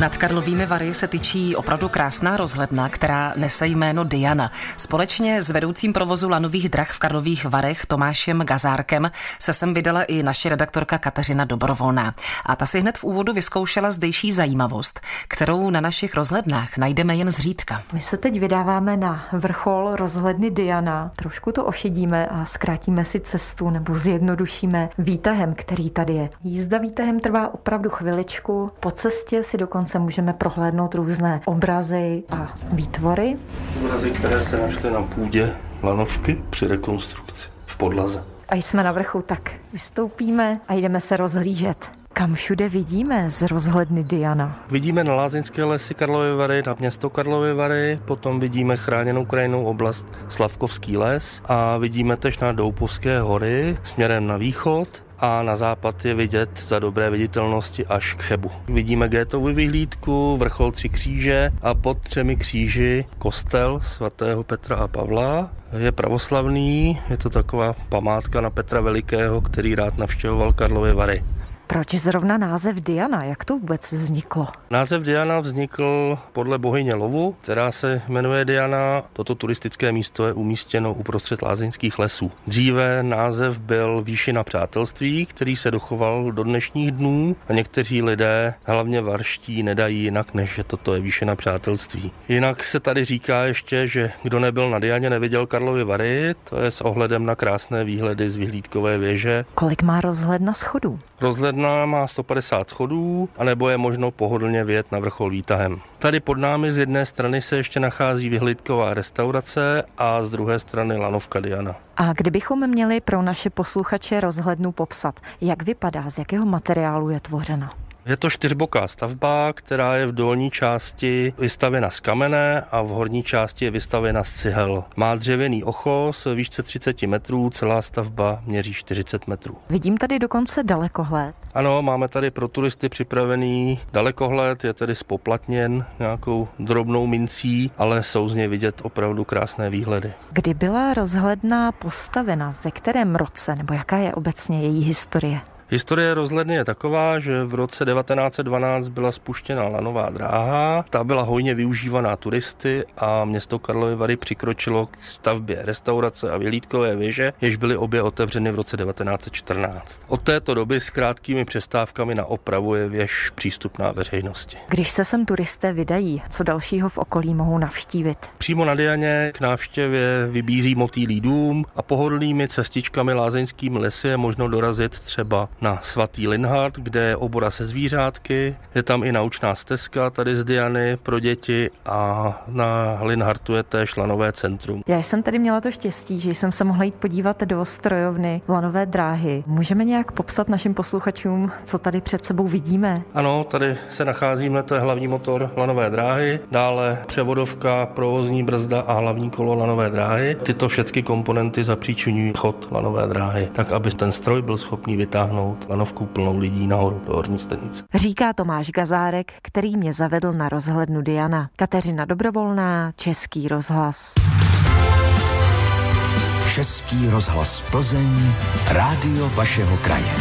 Nad Karlovými Vary se tyčí opravdu krásná rozhledna, která nese jméno Diana. Společně s vedoucím provozu lanových drah v Karlových Varech Tomášem Gazárkem se sem vydala i naše redaktorka Kateřina Dobrovolná. A ta si hned v úvodu vyzkoušela zdejší zajímavost, kterou na našich rozhlednách najdeme jen zřídka. My se teď vydáváme na vrchol rozhledny Diana. Trošku to ošidíme a zkrátíme si cestu nebo zjednodušíme výtahem, který tady je. Jízda výtahem trvá opravdu chviličku. Po cestě si dokonce dokonce můžeme prohlédnout různé obrazy a výtvory. Obrazy, které se našly na půdě lanovky při rekonstrukci v podlaze. A jsme na vrchu, tak vystoupíme a jdeme se rozhlížet. Kam všude vidíme z rozhledny Diana? Vidíme na Lázeňské lesy Karlovy Vary, na město Karlovy Vary, potom vidíme chráněnou krajinou oblast Slavkovský les a vidíme tež na Doupovské hory směrem na východ a na západ je vidět za dobré viditelnosti až k Chebu. Vidíme Gétovu vyhlídku, vrchol Tři kříže a pod třemi kříži kostel svatého Petra a Pavla. Je pravoslavný, je to taková památka na Petra Velikého, který rád navštěvoval Karlovy Vary. Proč zrovna název Diana? Jak to vůbec vzniklo? Název Diana vznikl podle bohyně lovu, která se jmenuje Diana. Toto turistické místo je umístěno uprostřed lázeňských lesů. Dříve název byl Výšina přátelství, který se dochoval do dnešních dnů a někteří lidé, hlavně varští, nedají jinak, než že toto je Výšina přátelství. Jinak se tady říká ještě, že kdo nebyl na Dianě, neviděl Karlovy Vary, to je s ohledem na krásné výhledy z vyhlídkové věže. Kolik má rozhled na schodu? Rozhledna má 150 schodů, anebo je možno pohodlně vjet na vrchol výtahem. Tady pod námi z jedné strany se ještě nachází vyhlídková restaurace a z druhé strany lanovka Diana. A kdybychom měli pro naše posluchače rozhlednu popsat, jak vypadá, z jakého materiálu je tvořena? Je to čtyřboká stavba, která je v dolní části vystavěna z kamene a v horní části je vystavěna z cihel. Má dřevěný ochos výšce 30 metrů, celá stavba měří 40 metrů. Vidím tady dokonce dalekohled. Ano, máme tady pro turisty připravený dalekohled, je tedy spoplatněn nějakou drobnou mincí, ale jsou z něj vidět opravdu krásné výhledy. Kdy byla rozhledna postavena, ve kterém roce, nebo jaká je obecně její historie? Historie rozhledny je taková, že v roce 1912 byla spuštěna lanová dráha, ta byla hojně využívaná turisty a město Karlovy Vary přikročilo k stavbě restaurace a vyhlídkové věže, jež byly obě otevřeny v roce 1914. Od této doby s krátkými přestávkami na opravu je věž přístupná veřejnosti. Když se sem turisté vydají, co dalšího v okolí mohou navštívit? Přímo na Dianě k návštěvě vybízí motýlý dům a pohodlnými cestičkami lázeňským lesy je možno dorazit třeba na svatý Linhard, kde je obora se zvířátky. Je tam i naučná stezka tady z Diany pro děti a na Linhartu je též lanové centrum. Já jsem tady měla to štěstí, že jsem se mohla jít podívat do strojovny lanové dráhy. Můžeme nějak popsat našim posluchačům, co tady před sebou vidíme? Ano, tady se nacházíme, to je hlavní motor lanové dráhy, dále převodovka, provozní brzda a hlavní kolo lanové dráhy. Tyto všechny komponenty zapříčinují chod lanové dráhy, tak aby ten stroj byl schopný vytáhnout vytáhnout lanovku plnou lidí nahoru do horní stanice. Říká Tomáš Gazárek, který mě zavedl na rozhlednu Diana. Kateřina Dobrovolná, Český rozhlas. Český rozhlas Plzeň, rádio vašeho kraje.